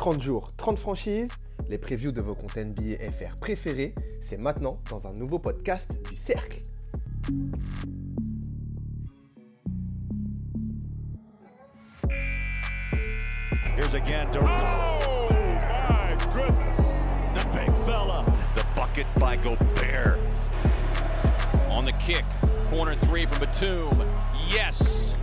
30 jours, 30 franchises, les previews de vos comptes NBA FR préférés, c'est maintenant dans un nouveau podcast du Cercle. Here's again Durant. Oh my goodness. The big fella. The bucket by Gobert. On the kick, corner three from Batum. Yes.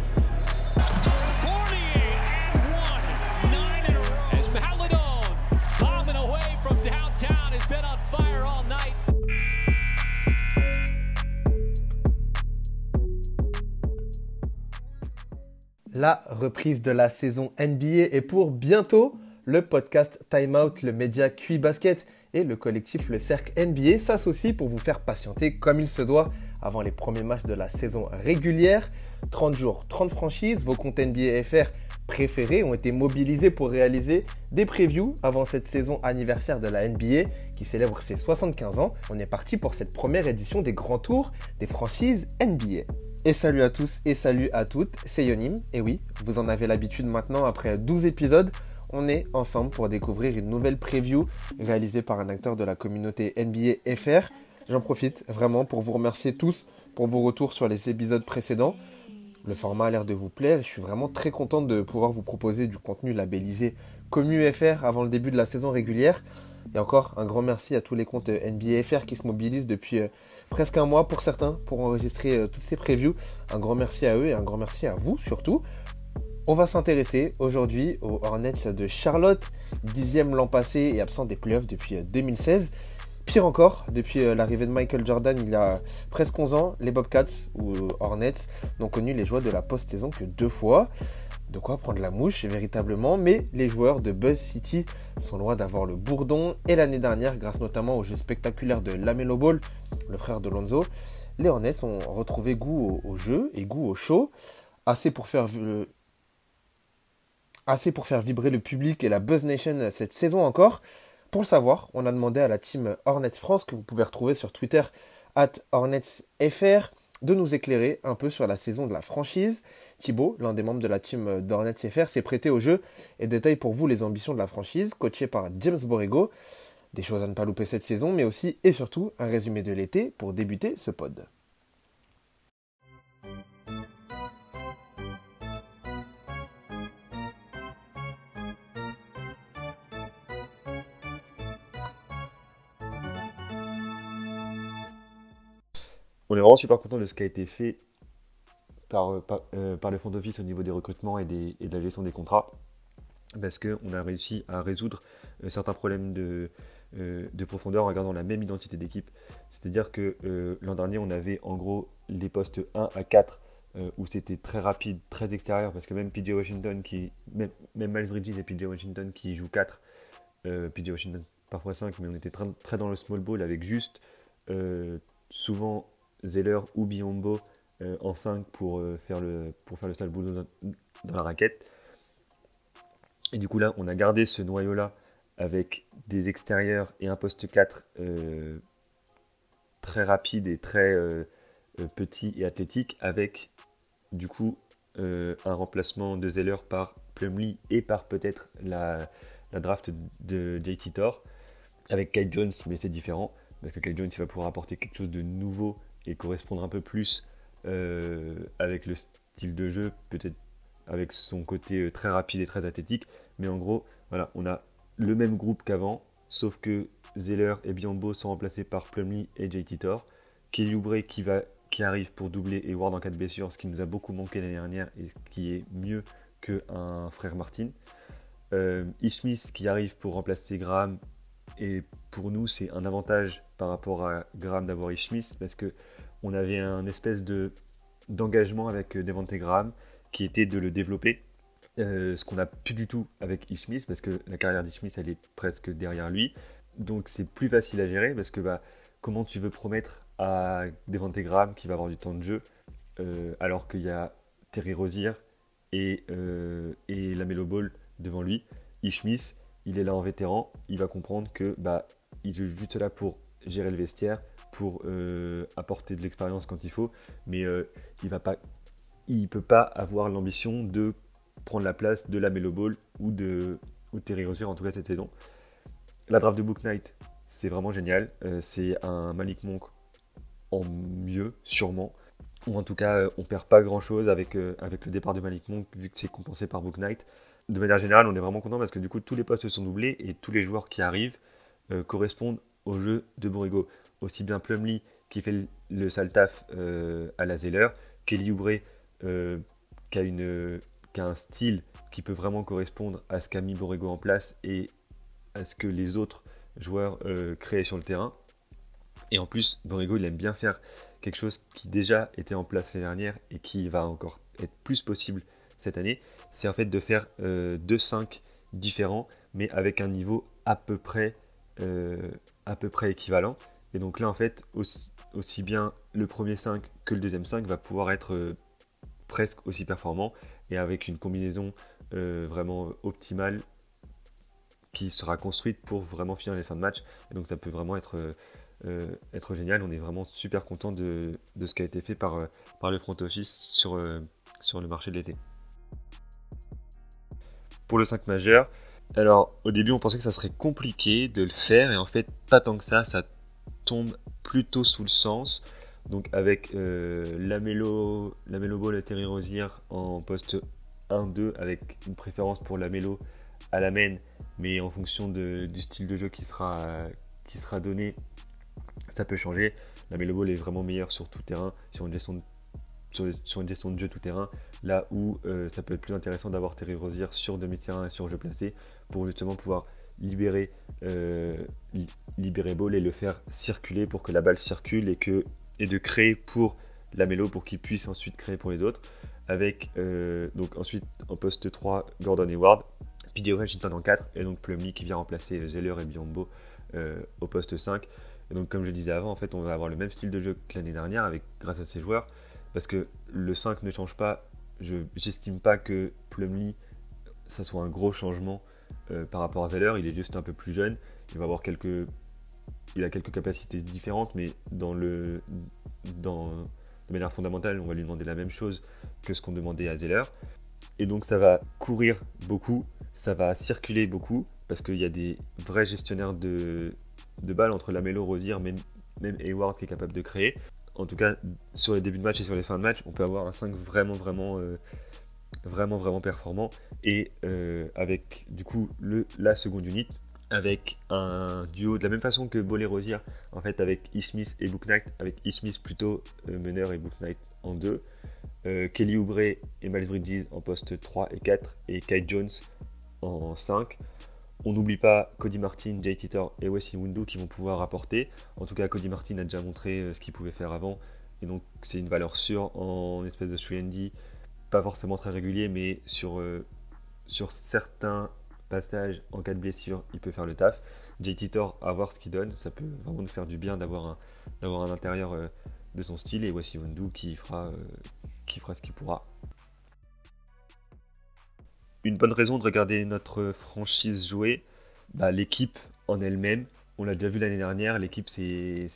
La reprise de la saison NBA est pour bientôt. Le podcast Time Out, le média QI Basket et le collectif Le Cercle NBA s'associent pour vous faire patienter comme il se doit avant les premiers matchs de la saison régulière. 30 jours, 30 franchises, vos comptes NBA FR préférés ont été mobilisés pour réaliser des previews avant cette saison anniversaire de la NBA qui célèbre ses 75 ans. On est parti pour cette première édition des grands tours des franchises NBA. Et salut à tous et salut à toutes, c'est Yonim. Et oui, vous en avez l'habitude maintenant après 12 épisodes. On est ensemble pour découvrir une nouvelle preview réalisée par un acteur de la communauté NBA FR. J'en profite vraiment pour vous remercier tous pour vos retours sur les épisodes précédents. Le format a l'air de vous plaire. Je suis vraiment très content de pouvoir vous proposer du contenu labellisé Commu FR avant le début de la saison régulière. Et encore un grand merci à tous les comptes NBA FR qui se mobilisent depuis euh, presque un mois pour certains pour enregistrer euh, toutes ces previews. Un grand merci à eux et un grand merci à vous surtout. On va s'intéresser aujourd'hui aux Hornets de Charlotte, dixième l'an passé et absent des playoffs depuis 2016. Pire encore, depuis l'arrivée de Michael Jordan il y a presque 11 ans, les Bobcats ou Hornets n'ont connu les joies de la post-saison que deux fois. De quoi prendre la mouche véritablement, mais les joueurs de Buzz City sont loin d'avoir le bourdon. Et l'année dernière, grâce notamment au jeu spectaculaire de Lamelo Ball, le frère de Lonzo, les Hornets ont retrouvé goût au, jeu et goût au show, assez pour faire assez pour faire vibrer le public et la Buzz Nation cette saison encore. Pour le savoir, on a demandé à la team Hornets France, que vous pouvez retrouver sur Twitter, at HornetsFR, de nous éclairer un peu sur la saison de la franchise. Thibaut, l'un des membres de la team d'Hornets FR, s'est prêté au jeu et détaille pour vous les ambitions de la franchise, coaché par James Borrego. Des choses à ne pas louper cette saison, mais aussi et surtout un résumé de l'été pour débuter ce pod. On est vraiment super content de ce qui a été fait par, euh, par le fonds d'office au niveau des recrutements et, de la gestion des contrats, parce qu'on a réussi à résoudre euh, certains problèmes de, euh, de, profondeur en regardant la même identité d'équipe. C'est-à-dire que l'an dernier, on avait en gros les postes 1 à 4 où c'était très rapide, très extérieur, parce que même PJ Washington, qui, même, même Miles Bridges et PJ Washington qui jouent 4, PJ Washington parfois 5, mais on était très, très dans le small ball avec juste souvent Zeller ou Biombo euh, en 5 pour, euh, faire le, pour faire le sale boulot dans, la raquette. Et du coup là, on a gardé ce noyau-là avec des extérieurs et un poste 4 euh, très rapide et très petit et athlétique avec du coup un remplacement de Zeller par Plumlee et par peut-être la, la, draft de JT Thor avec Kyle Jones, mais c'est différent parce que Kyle Jones va pouvoir apporter quelque chose de nouveau et correspondre un peu plus euh, avec le style de jeu, peut-être avec son côté très rapide et très athlétique. Mais en gros, voilà, on a le même groupe qu'avant, sauf que Zeller et Biombo sont remplacés par Plumlee et JT Thor. Kelly Oubre qui, va, qui arrive pour doubler et Ward en cas de blessure, ce qui nous a beaucoup manqué l'année dernière et qui est mieux qu'un frère Martin. Euh, Ishmis qui arrive pour remplacer Graham et pour nous c'est un avantage par rapport à Graham d'avoir Ishmis parce que on avait un espèce de d'engagement avec Devante Graham qui était de le développer. Euh, ce qu'on n'a plus du tout avec Ishmis parce que la carrière d'Ishmis elle est presque derrière lui. Donc c'est plus facile à gérer parce que bah, comment tu veux promettre à Devante Graham qui va avoir du temps de jeu euh, alors qu'il y a Terry Rozier et, euh, et la Melo Ball devant lui? Ishmis, il est là en vétéran, il va comprendre que bah, il est juste là pour gérer le vestiaire, pour euh, apporter de l'expérience quand il faut, mais euh, il va pas, il peut pas avoir l'ambition de prendre la place de la Melo Ball ou de, ou Terry Rozier, en tout cas cette saison. La draft de Book Knight, c'est vraiment génial. Euh, c'est un Malik Monk en mieux, sûrement. Ou en tout cas, euh, on perd pas grand chose avec, avec le départ de Malik Monk, vu que c'est compensé par Book Knight. De manière générale, on est vraiment content parce que du coup, tous les postes sont doublés et tous les joueurs qui arrivent correspondent au jeu de Borrego. Aussi bien Plumlee qui fait le, le sale taf à la Zeller, Kelly Oubre qui a, un style qui peut vraiment correspondre à ce qu'a mis Borrego en place et à ce que les autres joueurs euh, créés sur le terrain. Et en plus, Borrego, il aime bien faire quelque chose qui déjà était en place l'année dernière et qui va encore être plus possible cette année. C'est en fait de faire euh, deux 5 différents, mais avec un niveau à peu près, euh, à peu près équivalent. Et donc là, en fait, aussi, bien le premier 5 que le deuxième 5 va pouvoir être presque aussi performant et avec une combinaison vraiment optimale qui sera construite pour vraiment finir les fins de match. Et donc ça peut vraiment être, euh, euh, être génial. On est vraiment super content de, de, ce qui a été fait par, euh, par le front office sur, sur le marché de l'été. Pour le 5 majeur, alors au début on pensait que ça serait compliqué de le faire et en fait pas tant que ça, ça tombe plutôt sous le sens. Donc avec euh, Lamelo, Lamelo Ball et Terry Rozier en poste 1-2 avec une préférence pour Lamelo à la main mais en fonction du style de jeu qui sera, qui sera donné, ça peut changer. La Melo Ball est vraiment meilleure sur tout terrain, sur une gestion de, sur, une gestion de jeu tout terrain, là où euh, ça peut être plus intéressant d'avoir Terry Rozier sur demi-terrain et sur jeu placé pour justement pouvoir libérer, euh, libérer Ball et le faire circuler pour que la balle circule et, que, et de créer pour la Melo pour qu'il puisse ensuite créer pour les autres. Avec euh, donc ensuite en poste 3 Gordon Hayward PJ Washington en 4 et donc Plumlee qui vient remplacer Zeller et Biombo euh, au poste 5. Et donc comme je disais avant, en fait on va avoir le même style de jeu que l'année dernière avec, grâce à ces joueurs parce que le 5 ne change pas. Je pas que Plumlee ça soit un gros changement euh, par rapport à Zeller. Il est juste un peu plus jeune. Il va avoir quelques a quelques capacités différentes, mais dans le de manière fondamentale, on va lui demander la même chose que ce qu'on demandait à Zeller. Et donc ça va courir beaucoup, ça va circuler beaucoup parce qu'il y a des vrais gestionnaires de, de balles entre Lamelo, Rosier, même, même Hayward qui est capable de créer. En tout cas, sur les débuts de match et sur les fins de match, on peut avoir un 5 vraiment, vraiment, euh, vraiment, vraiment performant. Et euh, avec du coup le, la seconde unit, avec un duo de la même façon que Bolé Rosier, en fait, avec Smith et Book Knight, avec Smith plutôt euh, meneur et Book Knight en deux. Kelly Oubre et Miles Bridges en poste 3 et 4, et Kai Jones en 5. On n'oublie pas Cody Martin, Jay Titor et Wesley Windu qui vont pouvoir apporter. En tout cas, Cody Martin a déjà montré euh, ce qu'il pouvait faire avant. Et donc, c'est une valeur sûre en espèce de 3 Pas forcément très régulier, mais sur, euh, sur certains passages en cas de blessure, il peut faire le taf. Jay Titor, à voir ce qu'il donne. Ça peut vraiment nous faire du bien d'avoir un, intérieur euh, de son style. Et Wesley Windu qui fera, qui fera ce qu'il pourra une bonne raison de regarder notre franchise jouer, bah, l'équipe en elle-même. On l'a déjà vu l'année dernière, l'équipe c'est,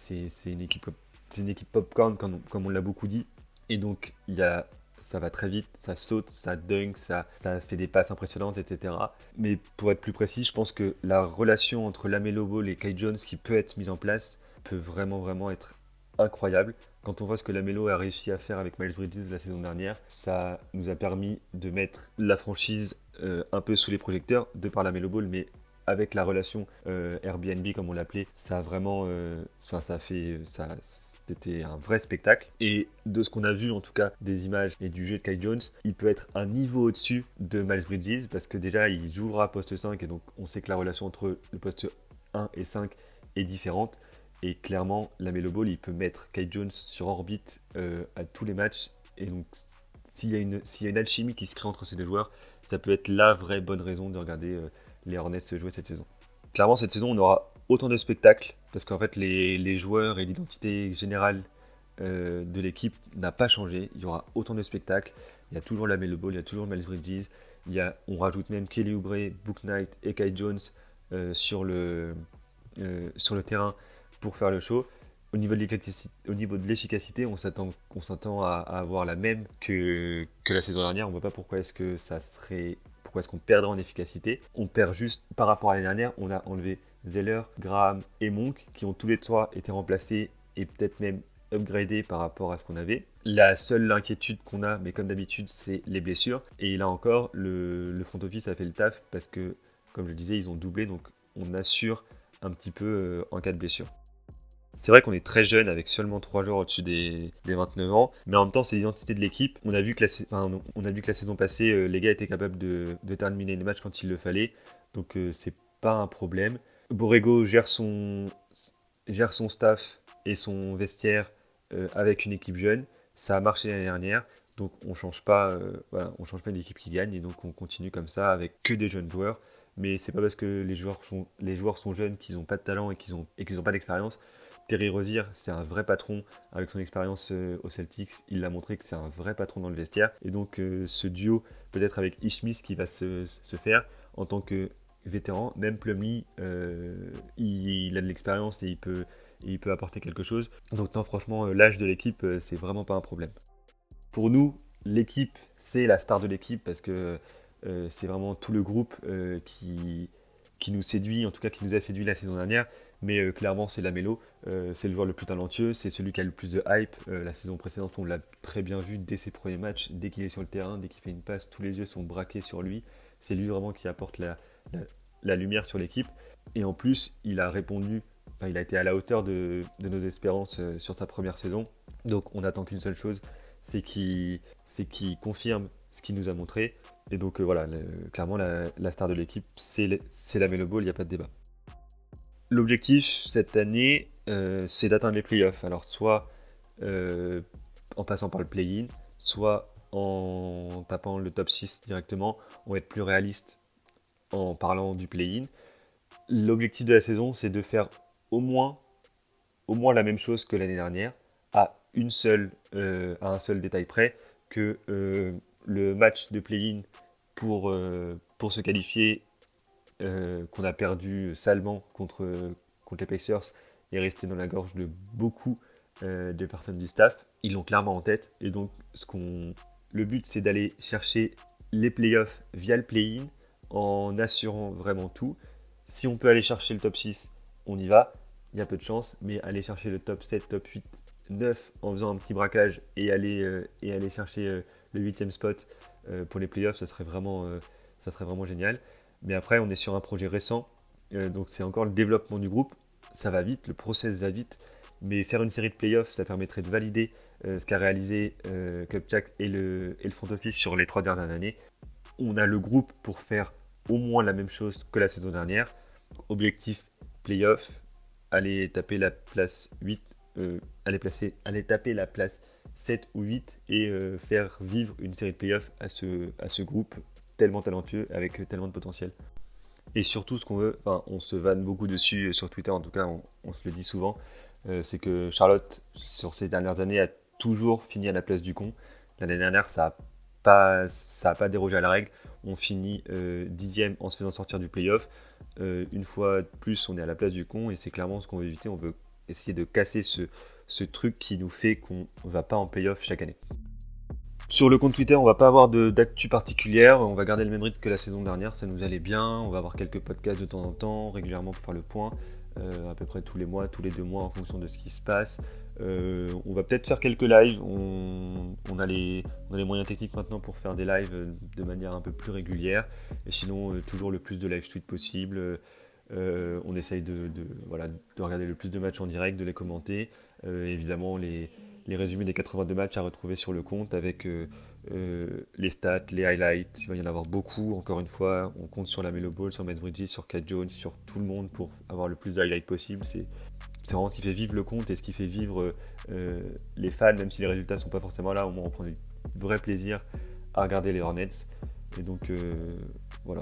une équipe c'est une popcorn comme, comme on l'a beaucoup dit. Et donc il y a, ça va très vite, ça saute, ça dunk, ça, fait des passes impressionnantes, etc. Mais pour être plus précis, je pense que la relation entre Lamelo Ball et Kai Jones qui peut être mise en place peut vraiment vraiment être incroyable. Quand on voit ce que Lamelo a réussi à faire avec Miles Bridges la saison dernière, ça nous a permis de mettre la franchise euh, un peu sous les projecteurs de par la Melo Ball, mais avec la relation euh, Airbnb comme on l'appelait, ça a vraiment, euh, ça, a fait, ça, c'était un vrai spectacle. Et de ce qu'on a vu en tout cas des images et du jeu de Kai Jones, il peut être un niveau au-dessus de Miles Bridges parce que déjà il jouera poste 5 et donc on sait que la relation entre le poste 1 et 5 est différente. Et clairement, la Melo Ball, il peut mettre Kai Jones sur orbite euh, à tous les matchs. Et donc, s'il y, a une, s'il y a une alchimie qui se crée entre ces deux joueurs, ça peut être la vraie bonne raison de regarder euh, les Hornets se jouer cette saison. Clairement, cette saison, on aura autant de spectacles parce qu'en fait, les, les, joueurs et l'identité générale euh, de l'équipe n'a pas changé. Il y aura autant de spectacles. Il y a toujours la Melo Ball, il y a toujours Miles Bridges. Il y a, on rajoute même Kelly Oubre, Book Knight et Kai Jones sur, le, sur le terrain pour faire le show. Au niveau de l'efficacité, on s'attend, s'attend à, avoir la même que, que la saison dernière. On voit pas pourquoi est-ce que ça serait, pourquoi est-ce qu'on perdrait en efficacité. On perd juste par rapport à l'année dernière, on a enlevé Zeller, Graham et Monk, qui ont tous les trois été remplacés et peut-être même upgradés par rapport à ce qu'on avait. La seule inquiétude qu'on a, mais comme d'habitude, c'est les blessures. Et là encore, le, front office a fait le taf parce que, comme je disais, ils ont doublé, donc on assure un petit peu euh, en cas de blessure. C'est vrai qu'on est très jeune avec seulement 3 joueurs au-dessus des, 29 ans, mais en même temps c'est l'identité de l'équipe. On, a vu que la, saison passée, euh, les gars étaient capables de, terminer les matchs quand il le fallait, donc euh, c'est pas un problème. Borrego gère son, staff et son vestiaire euh, avec une équipe jeune. Ça a marché l'année dernière, donc on change pas, on change pas d'équipe qui gagne et donc on continue comme ça avec que des jeunes joueurs. Mais c'est pas parce que les joueurs sont, jeunes qu'ils n'ont pas de talent et qu'ils n'ont pas d'expérience Terry Rozier, c'est un vrai patron avec son expérience euh, au Celtics. Il a montré que c'est un vrai patron dans le vestiaire. Et donc, euh, ce duo, peut-être avec Ishmis, qui va se, faire en tant que vétéran. Même Plumlee, euh, il, a de l'expérience et il peut, il peut apporter quelque chose. Donc, non, franchement, l'âge de l'équipe, c'est vraiment pas un problème. Pour nous, l'équipe, c'est la star de l'équipe parce que c'est vraiment tout le groupe qui, qui nous séduit, en tout cas qui nous a séduit la saison dernière mais euh, clairement c'est Lamelo, euh, c'est le joueur le plus talentueux, c'est celui qui a le plus de hype. Euh, la saison précédente, on l'a très bien vu dès ses premiers matchs, dès qu'il est sur le terrain, dès qu'il fait une passe, tous les yeux sont braqués sur lui. C'est lui vraiment qui apporte la, lumière sur l'équipe. Et en plus, il a répondu, il a été à la hauteur de, nos espérances sur sa première saison. Donc on n'attend qu'une seule chose, c'est qu'il confirme ce qu'il nous a montré. Et donc voilà, clairement la, star de l'équipe, c'est la Melo Ball, il n'y a pas de débat. L'objectif cette année, euh, c'est d'atteindre les playoffs. Alors, soit euh, en passant par le play-in, soit en tapant le top 6 directement. On va être plus réaliste en parlant du play-in. L'objectif de la saison, c'est de faire au moins, au moins la même chose que l'année dernière, à, une seule, euh, à un seul détail près, que le match de play-in pour, pour se qualifier euh, qu'on a perdu salement contre, contre les Pacers est resté dans la gorge de beaucoup euh, de personnes du staff. Ils l'ont clairement en tête. Et donc, ce le but, c'est d'aller chercher les playoffs via le play-in en assurant vraiment tout. Si on peut aller chercher le top 6, on y va. Il y a peu de chance, mais aller chercher le top 7, top 8, 9 en faisant un petit braquage et aller, euh, chercher le 8 spot pour les playoffs, ça ça serait vraiment génial. Mais après, on est sur un projet récent, euh, donc c'est encore le développement du groupe. Ça va vite, le process va vite, mais faire une série de playoffs, ça permettrait de valider euh, ce qu'a réalisé euh, et le, et le front office sur les trois dernières années. On a le groupe pour faire au moins la même chose que la saison dernière. Objectif playoff, aller taper la place 8, aller, placer, aller taper la place 7 ou 8 et faire vivre une série de playoffs à ce, à ce groupe tellement talentueux, avec tellement de potentiel. Et surtout, ce qu'on veut, on se vanne beaucoup dessus euh, sur Twitter, en tout cas, on, se le dit souvent, euh, c'est que Charlotte, sur ces dernières années, a toujours fini à la place du con. L'année dernière, ça n'a pas, pas dérogé à la règle. On finit euh, dixième en se faisant sortir du playoff. une fois de plus, on est à la place du con et c'est clairement ce qu'on veut éviter. On veut essayer de casser ce, ce truc qui nous fait qu'on ne va pas en playoff chaque année. Sur le compte Twitter, on va pas avoir d'actu particulière, on va garder le même rythme que la saison dernière, ça nous allait bien, on va avoir quelques podcasts de temps en temps, régulièrement pour faire le point, euh, à peu près tous les mois, tous les deux mois en fonction de ce qui se passe. Euh, on va peut-être faire quelques lives, on, a les, moyens techniques maintenant pour faire des lives de manière un peu plus régulière, et sinon euh, toujours le plus de live tweets possible. on essaye de, de regarder le plus de matchs en direct, de les commenter. évidemment, les, les résumés des 82 matchs à retrouver sur le compte avec euh, euh, les stats, les highlights. Il va y en avoir beaucoup. Encore une fois, on compte sur la Melo Ball, sur Matt Bridges, sur Cat Jones, sur tout le monde pour avoir le plus de highlights possible. C'est vraiment ce qui fait vivre le compte et ce qui fait vivre euh, les fans, même si les résultats sont pas forcément là. Au moins, on prend du vrai plaisir à regarder les Hornets. Et donc, voilà.